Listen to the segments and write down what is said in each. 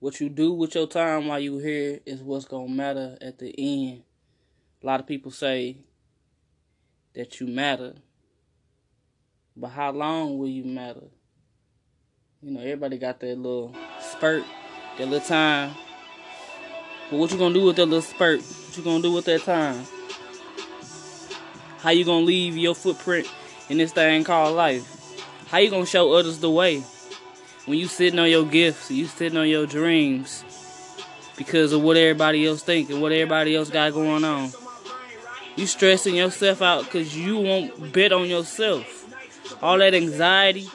What you do with your time while you here is what's gonna matter at the end. A lot of people say that you matter, but how long will you matter? You know, everybody got that little spurt, that little time. But what you gonna do with that little spurt? What you gonna do with that time? How you gonna leave your footprint in this thing called life? How you gonna show others the way? When you sitting on your gifts, you sitting on your dreams because of what everybody else think and what everybody else got going on. You stressing yourself out because you won't bet on yourself. All that anxiety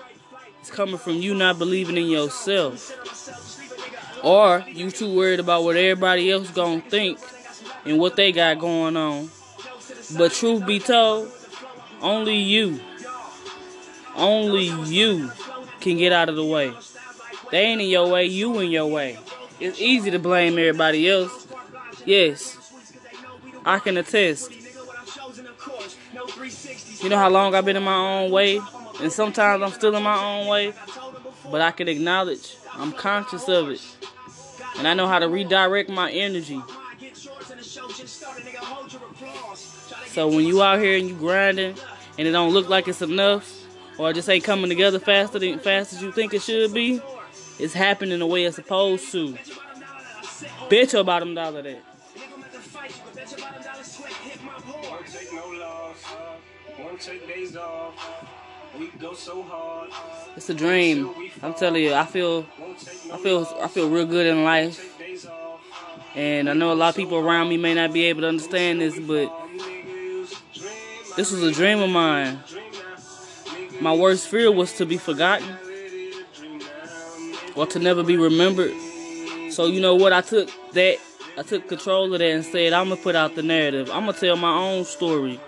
is coming from you not believing in yourself. Or you too worried about what everybody else gonna think and what they got going on. But truth be told, only you, only you can get out of the way. They ain't in your way, you in your way. It's easy to blame everybody else. Yes, I can attest. You know how long I've been in my own way, and sometimes I'm still in my own way, but I can acknowledge I'm conscious of it, and I know how to redirect my energy. So when you out here and you grinding, and it don't look like it's enough, or just ain't coming together faster than fast as you think it should be, it's happening the way it's supposed to. Bet your bottom dollar that. It's a dream. I'm telling you, I feel, I feel, I feel real good in life. And I know a lot of people around me may not be able to understand this, but this was a dream of mine. My worst fear was to be forgotten or to never be remembered. So you know what? I took that, I took control of that and said, I'm gonna put out the narrative. I'm gonna tell my own story.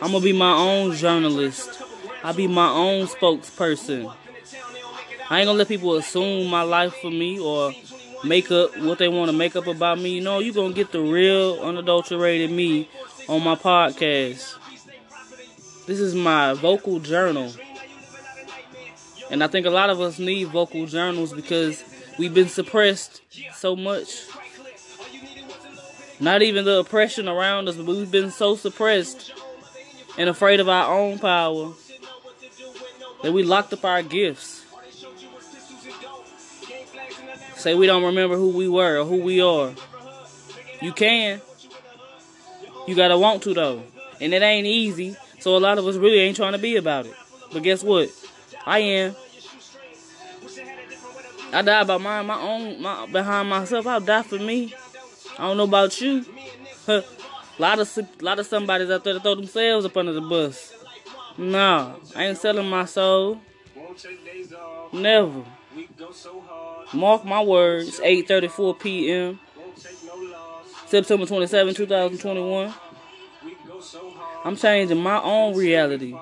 I'm gonna be my own journalist. I'll be my own spokesperson. I ain't gonna let people assume my life for me or make up what they want to make up about me. You know, you gonna get the real, unadulterated me on my podcast. This is my vocal journal. And I think a lot of us need vocal journals because we've been suppressed so much. Not even the oppression around us, but we've been so suppressed and afraid of our own power that we locked up our gifts. Say we don't remember who we were or who we are. You can. You gotta want to though. And it ain't easy. So a lot of us really ain't trying to be about it. But guess what? I am. I die by my my own my behind myself. I'll die for me. I don't know about you. a lot of lot of somebody's out there to throw themselves up under the bus. Nah, I ain't selling my soul. Never. Mark my words. 8:34 p.m. September 27, 2021. I'm changing my own reality.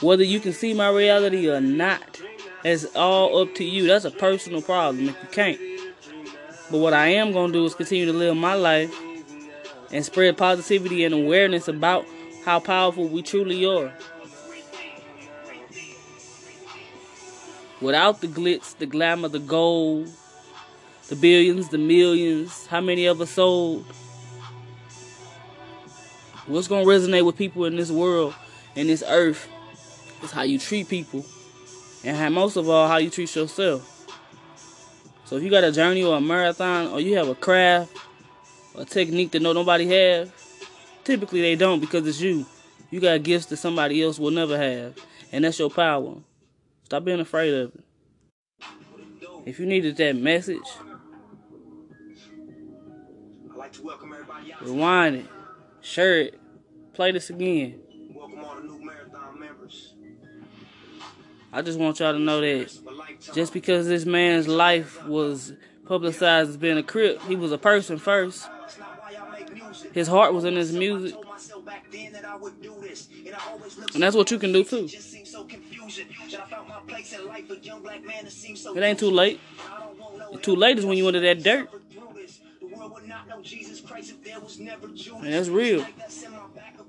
Whether you can see my reality or not, it's all up to you. That's a personal problem if you can't. But what I am going to do is continue to live my life and spread positivity and awareness about how powerful we truly are. Without the glitz, the glamour, the gold, the billions, the millions, how many of us sold? What's going to resonate with people in this world, in this earth, is how you treat people. And most of all, how you treat yourself. So if you got a journey or a marathon, or you have a craft, a technique that no nobody have, typically they don't because it's you. You got gifts that somebody else will never have, and that's your power. Stop being afraid of it. If you needed that message, rewind it, share it, play this again. I just want y'all to know that just because this man's life was publicized as being a crip, he was a person first. His heart was in his music. And that's what you can do too. It ain't too late. Too late is when you under that dirt. And that's real.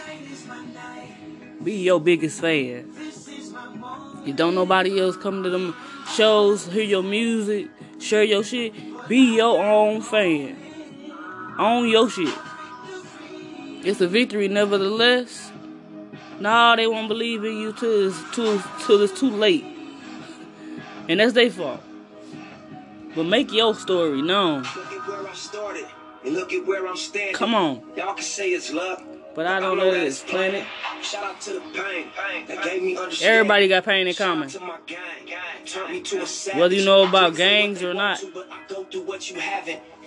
tonight is my night. Be your biggest fan. You don't nobody else come to them shows, hear your music, share your shit. Be your own fan. Own your shit. It's a victory, nevertheless. Nah, they won't believe in you till it's too till it's too late, and that's their fault. But make your story known. Look at where I started, and look at where I'm standing. Come on. Y'all can say it's luck. But I don't know that it's planet. Shout out to the pain, pain that gave me Everybody got pain in common. Whether you know about gangs or not.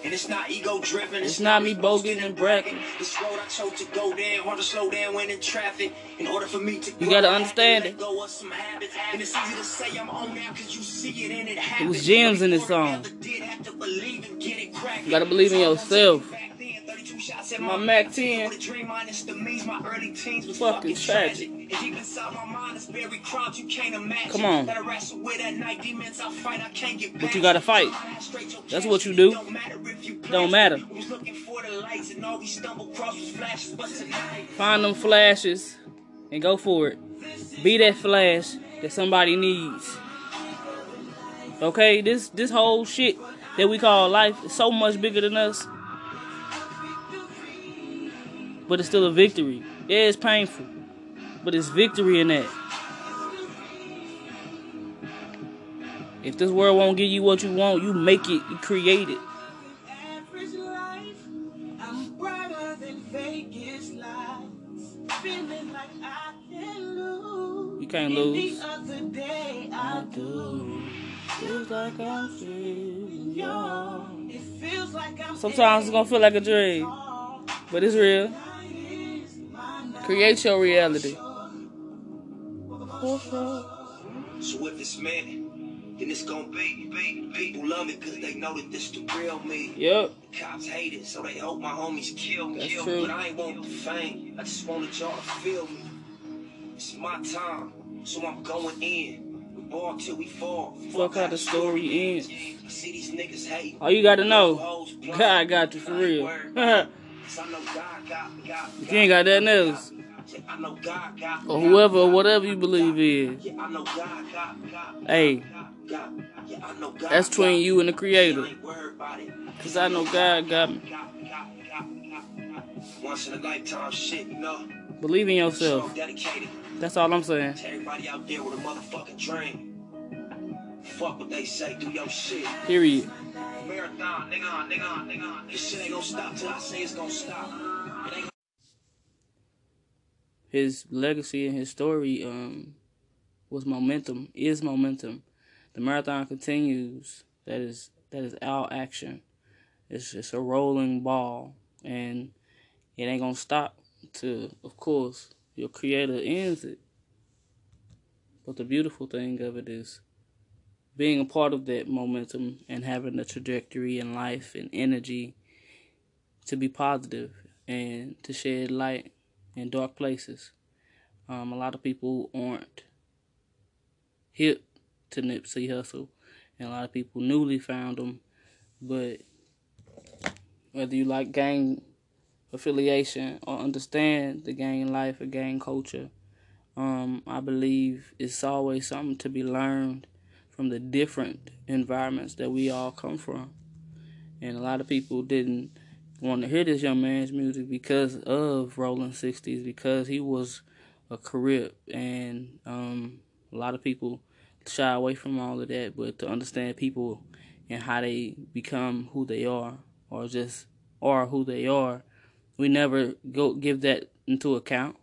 And it's not ego driven. It's, not me bogus and bragging. This road I chose to go down, hard to slow down when in traffic. In order for me to You gotta understand it. And it's easy to say I'm on now cause you see it and it happens. It was gems in this song. You gotta believe in yourself. My Mac 10 fucking tragic. Come on. But you gotta fight. That's what you do. Don't matter. Find them flashes and go for it. Be that flash that somebody needs. Okay, this this whole shit that we call life is so much bigger than us but it's still a victory. Yeah, it's painful, but it's victory in that. If this world won't give you what you want, you make it, you create it. You can't lose. I do. Feels like I'm Sometimes it's gonna feel like a dream, but it's real. Create your reality. So if it's meant, then it's gonna be, be. People love me because they know that this the real me. Yep. The cops hate it, so they hope my homies kill me. That's true. But I ain't want the fame. I just wanted y'all to feel me. It's my time, so I'm going in. We ball till we fall. Fuck, how the story ends. I see these niggas hate. All you gotta know, God got you for real. if you ain't got that else. Or whoever, or whatever you believe in. Hey, that's between you and the Creator. Because I know God got me. Once in a lifetime shit, you know. Believe in yourself. That's all I'm saying. Everybody out there with a motherfucking dream. Fuck what they say, do your shit. Period. Marathon, nigga, nigga, nigga. This shit ain't gonna stop till I say it's gonna stop his legacy and his story um, was momentum, is momentum. The marathon continues. That is that is our action. It's just a rolling ball, and it ain't gonna stop to, of course, your creator ends it. But the beautiful thing of it is being a part of that momentum and having the trajectory in life and energy to be positive and to shed light in dark places. Um, a lot of people aren't hip to Nipsey Hussle, and a lot of people newly found him. But whether you like gang affiliation or understand the gang life or gang culture, um, I believe it's always something to be learned from the different environments that we all come from. And a lot of people didn't want to hear this young man's music because of Rolling 60s, because he was a Crip, and um, a lot of people shy away from all of that. But to understand people and how they become who they are, or just are who they are, we never go give that into account,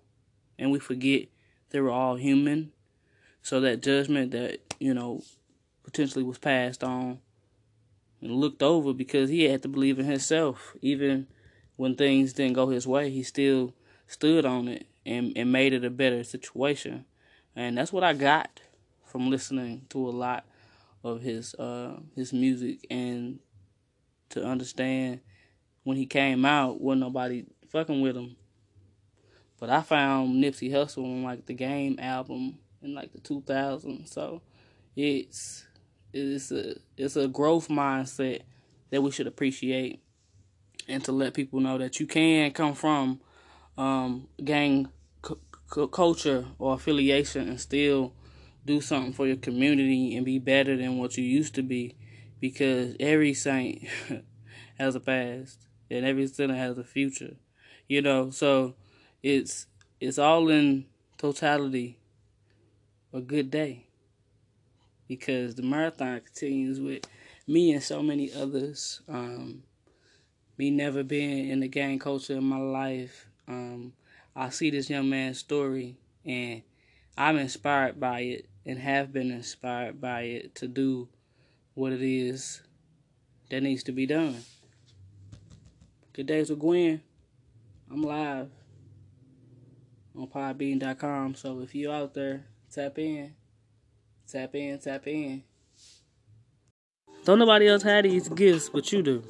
and we forget they were all human. So that judgment that you know potentially was passed on and looked over because he had to believe in himself. Even when things didn't go his way, he still stood on it and, and made it a better situation. And that's what I got from listening to a lot of his uh his music and to understand when he came out wasn't nobody fucking with him. But I found Nipsey Hussle on like the Game album in like the 2000s. So it's it's a it's a growth mindset that we should appreciate and to let people know that you can come from um, gang c- c- culture or affiliation and still do something for your community and be better than what you used to be because every saint has a past and every sinner has a future you know? So it's it's all in totality a good day because the marathon continues with me and so many others um, me never being in the gang culture in my life um, i see this young man's story and i'm inspired by it and have been inspired by it to do what it is that needs to be done. Good days with Gwen. I'm live on podbean.com. So if you out there, tap in. Tap in, tap in. Don't nobody else have these gifts, but you do.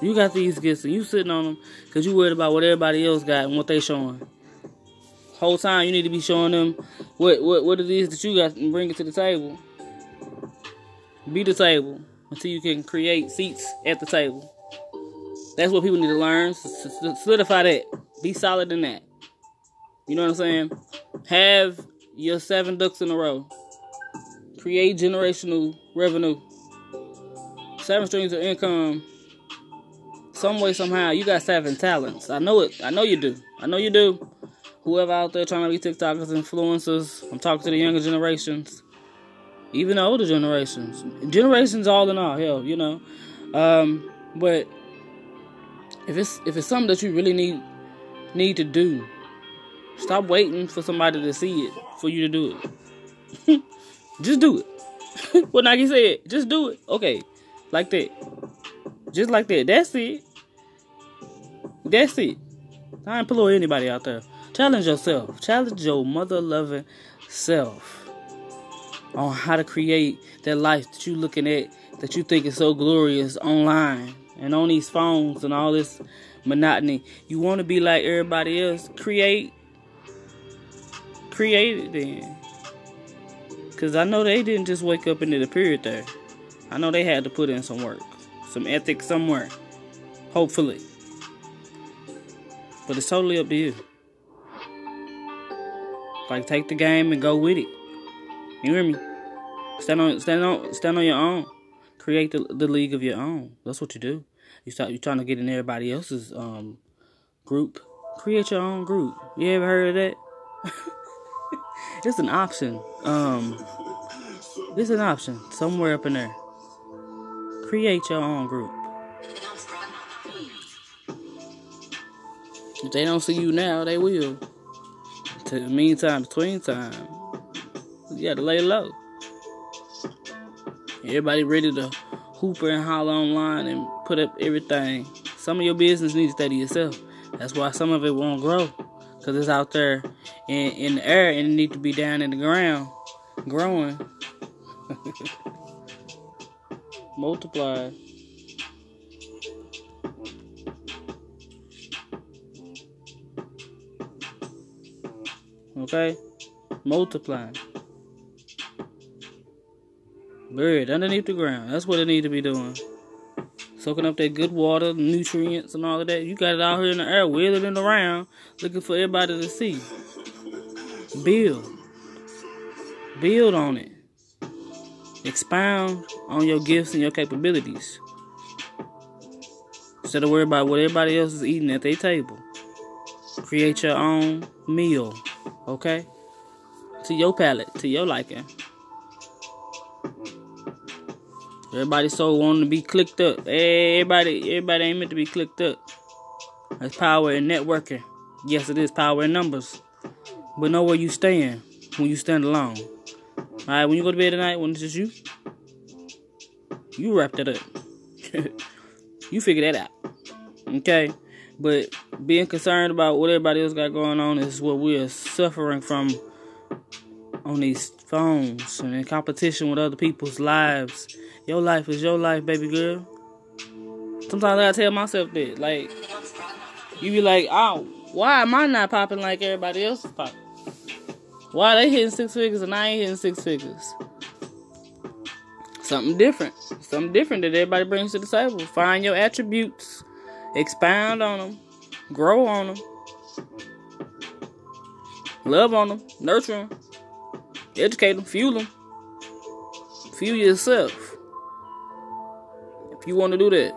You got these gifts and you sitting on them because you worried about what everybody else got and what they showing whole time you need to be showing them what what what it is that you got and bring it to the table. Be the table until you can create seats at the table. That's what people need to learn. Solidify that. Be solid in that. You know what I'm saying? Have your seven ducks in a row. Create generational revenue. Seven streams of income. Some way, somehow, you got seven talents. I know it. I know you do. I know you do whoever out there trying to be TikTokers, influencers. I'm talking to the younger generations, even the older generations. Generations all in all, hell, you know. Um, but if it's if it's something that you really need need to do, stop waiting for somebody to see it for you to do it. just do it. what Nike said, just do it. Okay, like that. Just like that. That's it. That's it. I implore anybody out there. Challenge yourself. Challenge your mother loving self on how to create that life that you looking at that you think is so glorious online and on these phones and all this monotony. You want to be like everybody else. Create. Create it then. Because I know they didn't just wake up into the period there. I know they had to put in some work, some ethics somewhere. Hopefully. But it's totally up to you. Like take the game and go with it. You hear me? Stand on stand on stand on your own. Create the, the league of your own. That's what you do. You start you're trying to get in everybody else's um group. Create your own group. You ever heard of that? it's an option. Um it's an option somewhere up in there. Create your own group. If they don't see you now, they will to the meantime, between time, you gotta lay low. Everybody ready to hooper and holler online and put up everything. Some of your business needs to stay yourself. That's why some of it won't grow. Cause it's out there in, in the air and it need to be down in the ground growing. Multiply. Okay? Multiplying. Buried underneath the ground. That's what it need to be doing. Soaking up that good water, nutrients, and all of that. You got it out here in the air, wheeling around, looking for everybody to see. Build. Build on it. Expound on your gifts and your capabilities. Instead of worry about what everybody else is eating at their table. Create your own meal. Okay? To your palate, to your liking. Everybody so wanting to be clicked up. Everybody, everybody ain't meant to be clicked up. That's power in networking. Yes, it is power in numbers. But know where you stand when you stand alone. Alright, when you go to bed tonight, when it's just you, you wrap that up. you figure that out. Okay? But being concerned about what everybody else got going on is what we are suffering from on these phones and in competition with other people's lives. Your life is your life, baby girl. Sometimes I tell myself that. Like, you be like, oh, why am I not popping like everybody else is popping? Why they hitting six figures and I ain't hitting six figures? Something different. Something different that everybody brings to the table. Find your attributes, expound on them, grow on them, love on them, nurture them, educate them, fuel them. Fuel yourself. If you want to do that.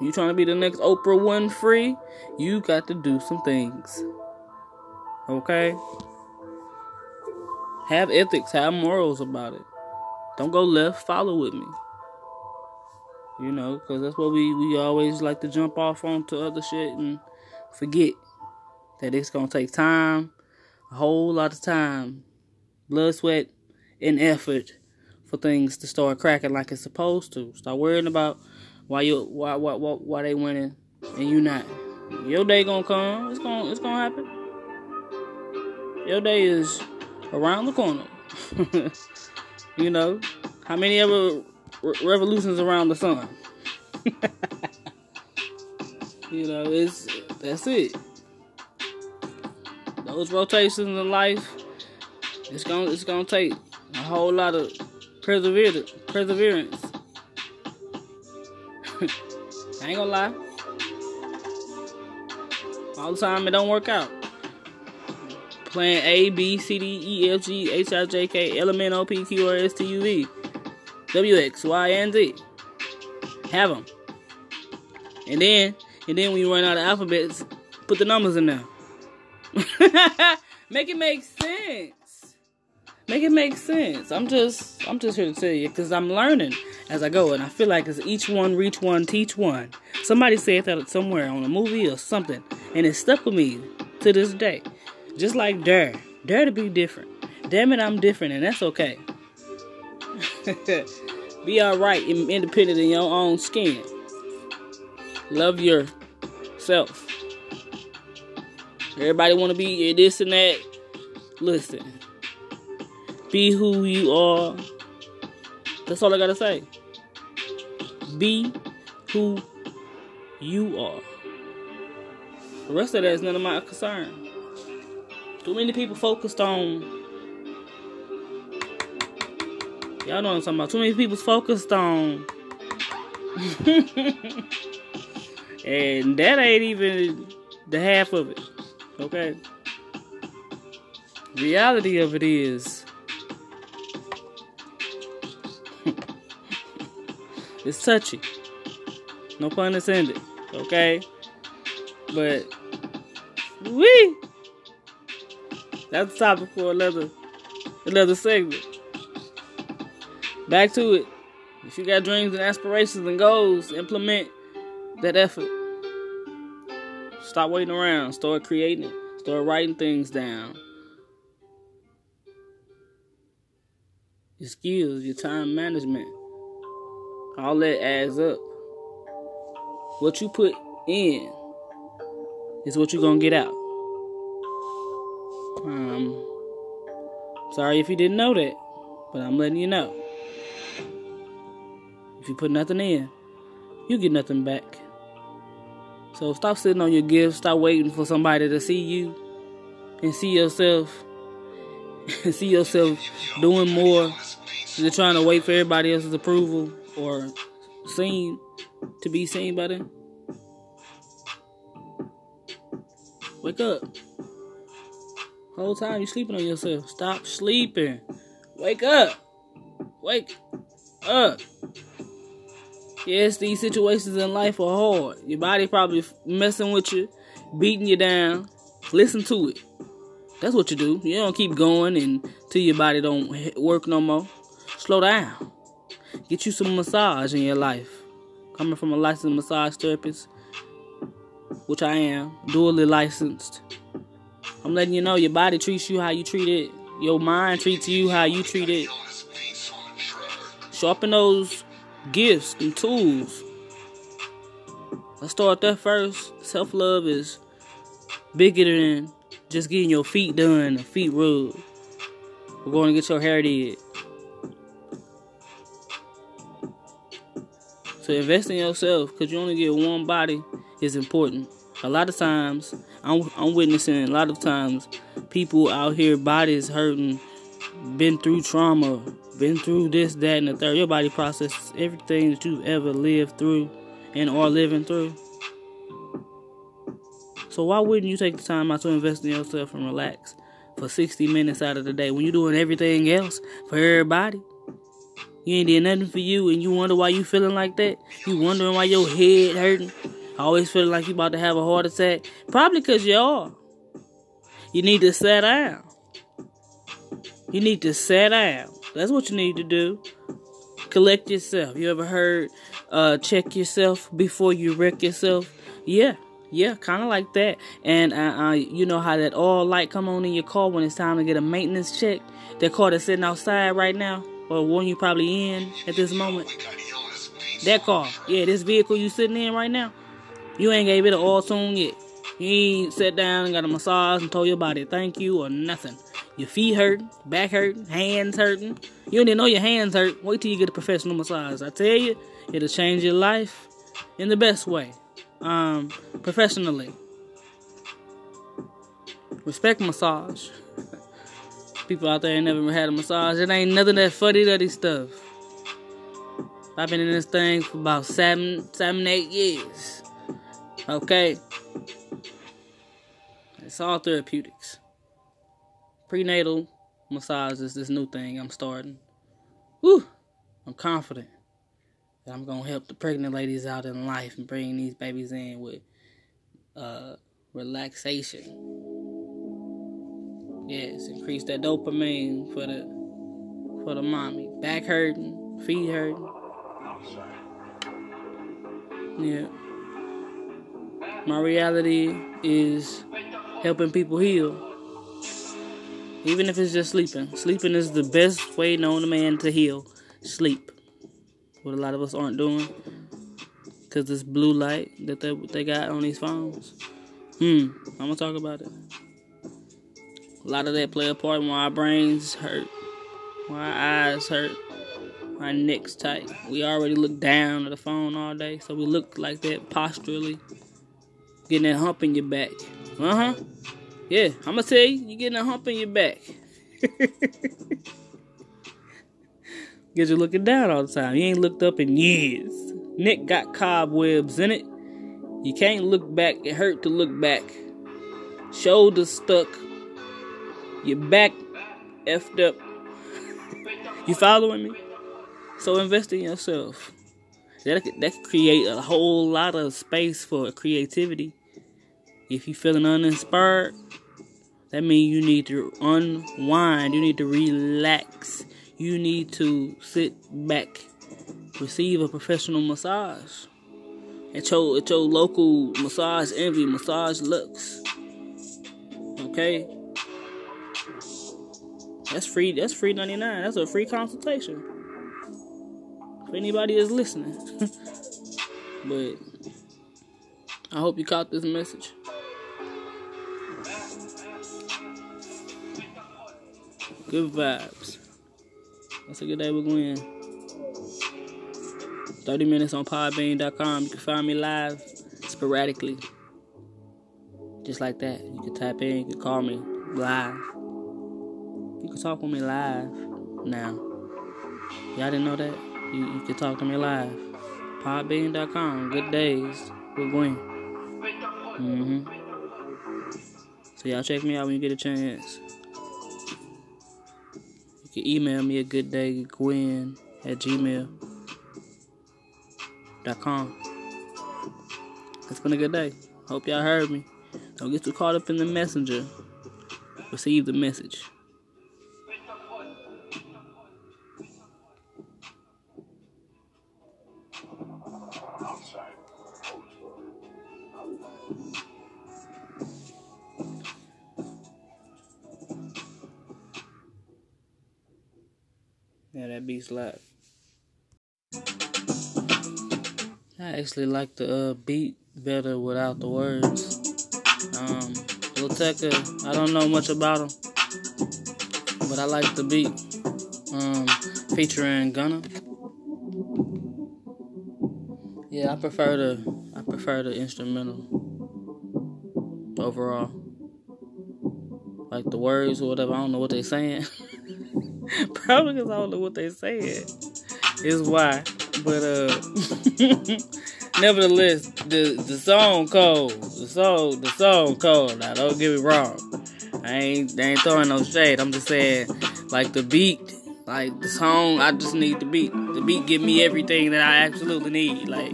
You trying to be the next Oprah Winfrey? You got to do some things. Okay? Have ethics, have morals about it. Don't go left, follow with me. You know, because that's what we, we always like to jump off onto other shit and forget that it's going to take time, a whole lot of time, blood, sweat, and effort for things to start cracking like it's supposed to. Start worrying about why you why why why, why they winning and you not. Your day gonna come. It's gonna it's gonna happen. Your day is around the corner. you know how many ever re- revolutions around the sun? you know it's that's it. Those rotations in life, it's gonna it's gonna take a whole lot of perseverance. Perseverance I ain't gonna lie. All the time it don't work out. Playing A, B, C, D, E, F, G, H, I, J, K, L, M, N, O, P, Q, R, S, T, U, V, W, X, Y, and Z. Have them. And then, and then when you run out of alphabets, put the numbers in there. make it make sense. Make it make sense. I'm just, I'm just here to tell you because I'm learning as I go, and I feel like it's each one reach one, teach one. Somebody said that somewhere on a movie or something, and it stuck with me to this day. Just like dare, dare to be different. Damn it, I'm different, and that's okay. be alright, and independent in your own skin. Love yourself. Everybody want to be this and that. Listen, be who you are. That's all I gotta say. Be who you are. The rest of that is none of my concern. Too many people focused on. Y'all know what I'm talking about. Too many people focused on. and that ain't even the half of it. Okay? Reality of it is It's touchy. No pun intended. Okay? But we that's the topic for another another segment. Back to it. If you got dreams and aspirations and goals, implement that effort. Stop waiting around. Start creating. Start writing things down. Your skills, your time management. All that adds up. What you put in is what you're gonna get out. Um, sorry if you didn't know that, but I'm letting you know. If you put nothing in, you get nothing back. So stop sitting on your gifts. Stop waiting for somebody to see you and see yourself. and see yourself doing more. You're trying to wait for everybody else's approval or seen to be seen by them. Wake up. Whole time you sleeping on yourself. Stop sleeping. Wake up. Wake up. Yes, these situations in life are hard. Your body probably messing with you, beating you down. Listen to it. That's what you do. You don't keep going until your body don't work no more. Slow down. Get you some massage in your life. Coming from a licensed massage therapist, which I am, dually licensed. I'm letting you know your body treats you how you treat it. Your mind treats you how you treat it. Sharpen those gifts and tools. Let's start there first. Self love is bigger than just getting your feet done, feet rub. We're going to get your hair did. So invest in yourself because you only get one body is important. A lot of times, I'm, I'm witnessing a lot of times people out here bodies hurting, been through trauma, been through this, that, and the third. Your body processes everything that you've ever lived through and are living through. So why wouldn't you take the time out to invest in yourself and relax for 60 minutes out of the day when you're doing everything else for everybody? You ain't did nothing for you and you wonder why you feeling like that? You wondering why your head hurting? Always feeling like you about to have a heart attack? Probably because you are. You need to sit down. You need to sit down. That's what you need to do. Collect yourself. You ever heard uh, check yourself before you wreck yourself? Yeah. Yeah, kind of like that. And uh, uh, you know how that all light come on in your car when it's time to get a maintenance check. That car that's sitting outside right now, or one you probably in at this moment. That car, yeah, this vehicle you sitting in right now. You ain't gave it an tune yet. You ain't sat down and got a massage and told your body thank you or nothing. Your feet hurt, back hurt, hands hurting. You don't even know your hands hurt. Wait till you get a professional massage. I tell you, it'll change your life in the best way um, professionally. Respect massage. People out there ain't never had a massage. It ain't nothing that fuddy duddy stuff. I've been in this thing for about seven, seven, eight years. Okay. It's all therapeutics. Prenatal massage is this new thing I'm starting. Woo! I'm confident. That I'm gonna help the pregnant ladies out in life and bring these babies in with uh, relaxation. Yes, increase that dopamine for the for the mommy. Back hurting, feet hurting. Yeah. My reality is helping people heal. Even if it's just sleeping. Sleeping is the best way known to man to heal. Sleep what a lot of us aren't doing because this blue light that they, they got on these phones. Hmm, I'm gonna talk about it. A lot of that play a part in why our brains hurt, why our eyes hurt, our necks tight. We already look down at the phone all day, so we look like that posturally, getting that hump in your back. Uh huh. Yeah, I'm gonna tell you, you getting a hump in your back. Because you're looking down all the time. You ain't looked up in years. Nick got cobwebs in it. You can't look back. It hurt to look back. Shoulders stuck. Your back effed up. you following me? So invest in yourself. That that could create a whole lot of space for creativity. If you're feeling uninspired, that means you need to unwind. You need to relax you need to sit back, receive a professional massage at your at your local massage envy, Massage Luxe. Okay, that's free. That's free ninety nine. That's a free consultation. If anybody is listening, but I hope you caught this message. Good vibes. That's a good day with Gwen. 30 minutes on podbean.com. You can find me live sporadically. Just like that. You can type in, you can call me live. You can talk with me live now. Y'all didn't know that? You, you can talk to me live. Podbean.com. Good days with Gwen. Mm-hmm. So y'all check me out when you get a chance. Can email me a good day, Gwen at gmail.com. It's been a good day. Hope y'all heard me. Don't get too caught up in the messenger. Receive the message. Beat slap. I actually like the uh, beat better without the words. Um, Tecca, I don't know much about him, but I like the beat. Um, featuring Gunna. Yeah, I prefer the I prefer the instrumental overall. Like the words or whatever, I don't know what they're saying. Probably because I don't know what they said Is why. But uh nevertheless, the the song cold. The song the song cold. Now don't get me wrong. I ain't I ain't throwing no shade. I'm just saying like the beat, like the song, I just need the beat. The beat give me everything that I absolutely need. Like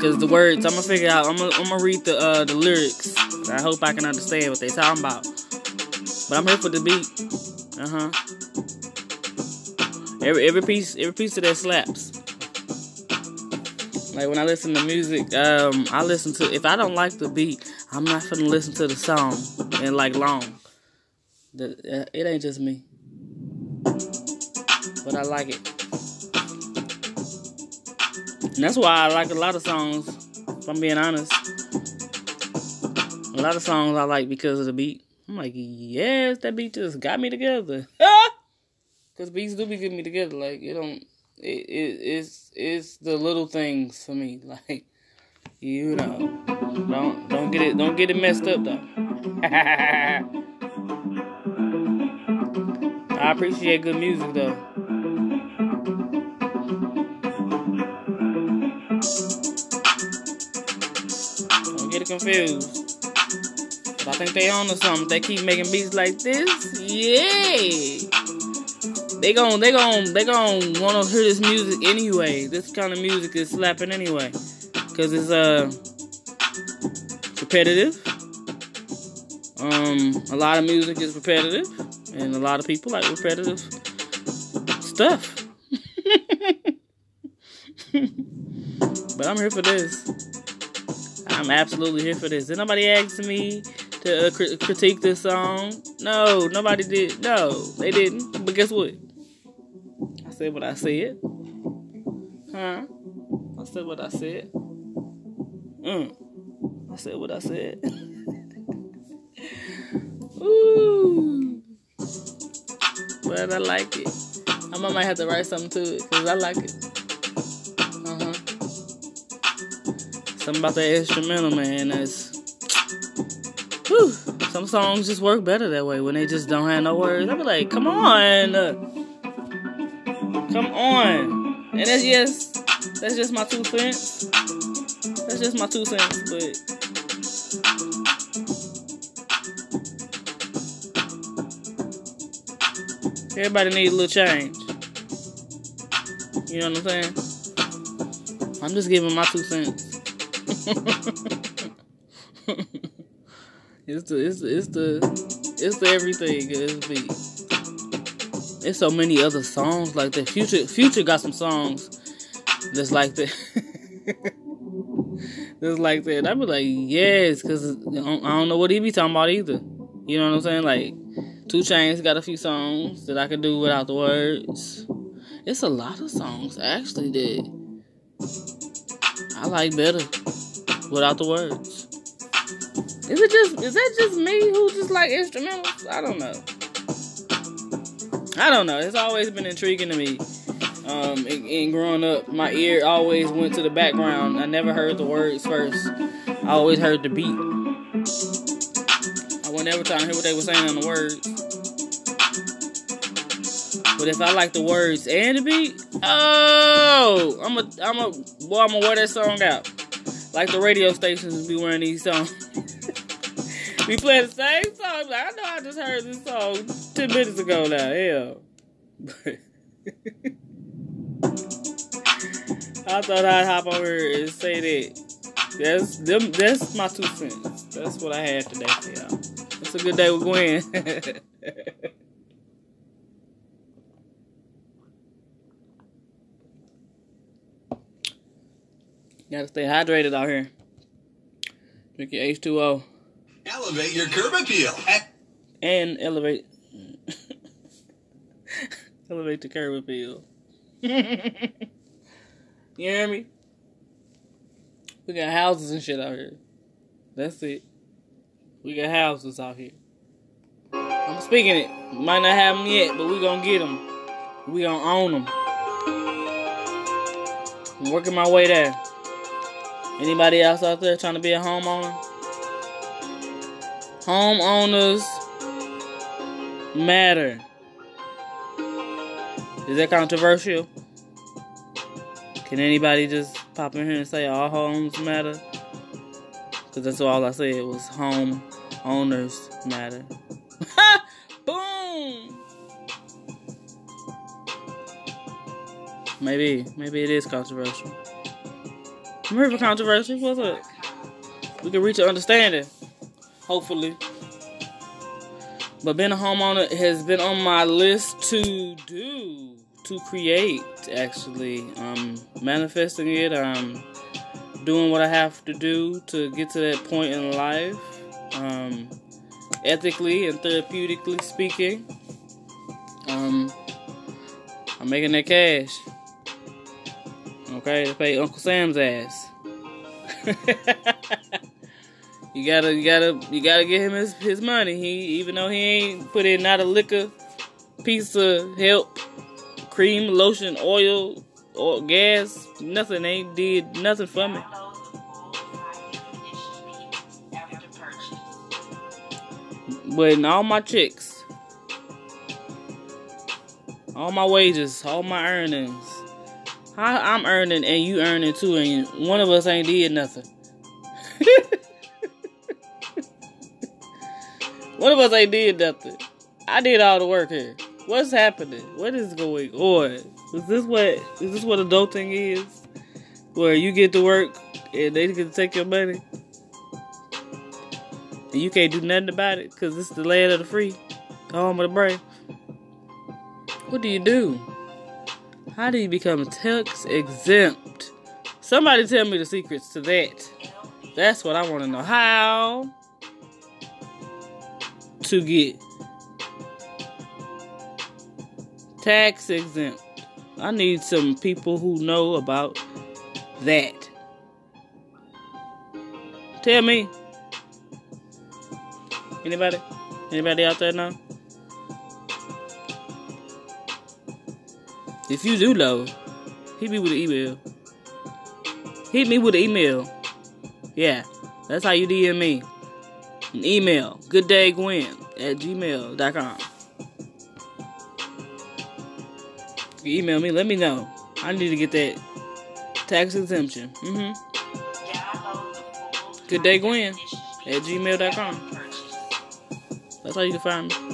Cause the words, I'm gonna figure out. I'm gonna, I'm gonna read the uh, the lyrics. I hope I can understand what they talking about. But I'm here for the beat. Uh huh. Every every piece every piece of that slaps. Like when I listen to music, um, I listen to. If I don't like the beat, I'm not gonna listen to the song and like long. The, uh, it ain't just me, but I like it. And that's why I like a lot of songs, if I'm being honest. A lot of songs I like because of the beat. I'm like, yes, that beat just got me together. Because beats do be getting me together. Like, it don't, it, it, it's, it's the little things for me. Like, you know, don't, don't get it, don't get it messed up though. I appreciate good music though. Don't get it confused. But I think they on to something. They keep making beats like this. Yeah. They gon' they gon' they gon' wanna hear this music anyway. This kind of music is slapping anyway. Cause it's uh repetitive. Um a lot of music is repetitive. And a lot of people like repetitive stuff. but I'm here for this. I'm absolutely here for this. Did nobody ask me to uh, cr- critique this song? No, nobody did. No, they didn't. But guess what? Said what I said. Huh? I said what I said. Mm. I said what I said. Ooh. But I like it. I might have to write something to it because I like it. Uh huh. Something about that instrumental, man. That's whew, some songs just work better that way when they just don't have no words. I be like, come on, come on, and that's just that's just my two cents. That's just my two cents, but. Everybody needs a little change. You know what I'm saying? I'm just giving my two cents. it's the it's the, it's the it's the everything. It's beat. There's so many other songs like that. Future Future got some songs that's like that. that's like that. I'd be like, yes, because I don't know what he be talking about either. You know what I'm saying? Like, 2 Chainz got a few songs that I could do without the words. It's a lot of songs actually that I like better without the words. Is it just is that just me who just like instrumentals? I don't know. I don't know. It's always been intriguing to me. Um, in, in growing up, my ear always went to the background. I never heard the words first. I always heard the beat. I would never try to hear what they were saying on the words. But if I like the words and the beat, oh, I'm a, I'm a, boy, I'm gonna wear that song out. Like the radio stations be wearing these songs. we play the same song. Like, I know I just heard this song 10 minutes ago now. Hell. I thought I'd hop over here and say that. That's them. That's my two cents. That's what I had today for y'all. It's a good day with Gwen. Gotta stay hydrated out here. Drink your H2O. Elevate your curb appeal. And elevate. elevate the curb appeal. you hear me? We got houses and shit out here. That's it. We got houses out here. I'm speaking it. Might not have them yet, but we gonna get them. We gonna own them. I'm working my way there. Anybody else out there trying to be a homeowner? Homeowners matter. Is that controversial? Can anybody just pop in here and say all homes matter? Because that's all I said was home owners matter. Boom! Maybe, maybe it is controversial. For controversy. What's up? We can reach an understanding, hopefully. But being a homeowner has been on my list to do, to create. Actually, I'm manifesting it. I'm doing what I have to do to get to that point in life, um, ethically and therapeutically speaking. Um, I'm making that cash. Okay, to pay Uncle Sam's ass. you gotta, you gotta, you gotta get him his, his money. He, even though he ain't put in not a liquor piece of help, cream, lotion, oil, or gas, nothing ain't did nothing for me. But in all my chicks, all my wages, all my earnings, how I'm earning and you earning too, and one of us ain't did nothing. one of us ain't did nothing. I did all the work here. What's happening? What is going on? Is this what is this what adulting is? Where you get to work and they can take your money? And you can't do nothing about it because this is the land of the free, home of the brave. What do you do? How do you become tax exempt? Somebody tell me the secrets to that. That's what I want to know. How to get tax exempt. I need some people who know about that. Tell me. Anybody? Anybody out there now? If you do know, hit me with an email. Hit me with an email. Yeah, that's how you DM me. An email, gooddaygwen at gmail.com. You email me, let me know. I need to get that tax exemption. Mm-hmm. Good day, Gwen at gmail.com. That's how you can find me.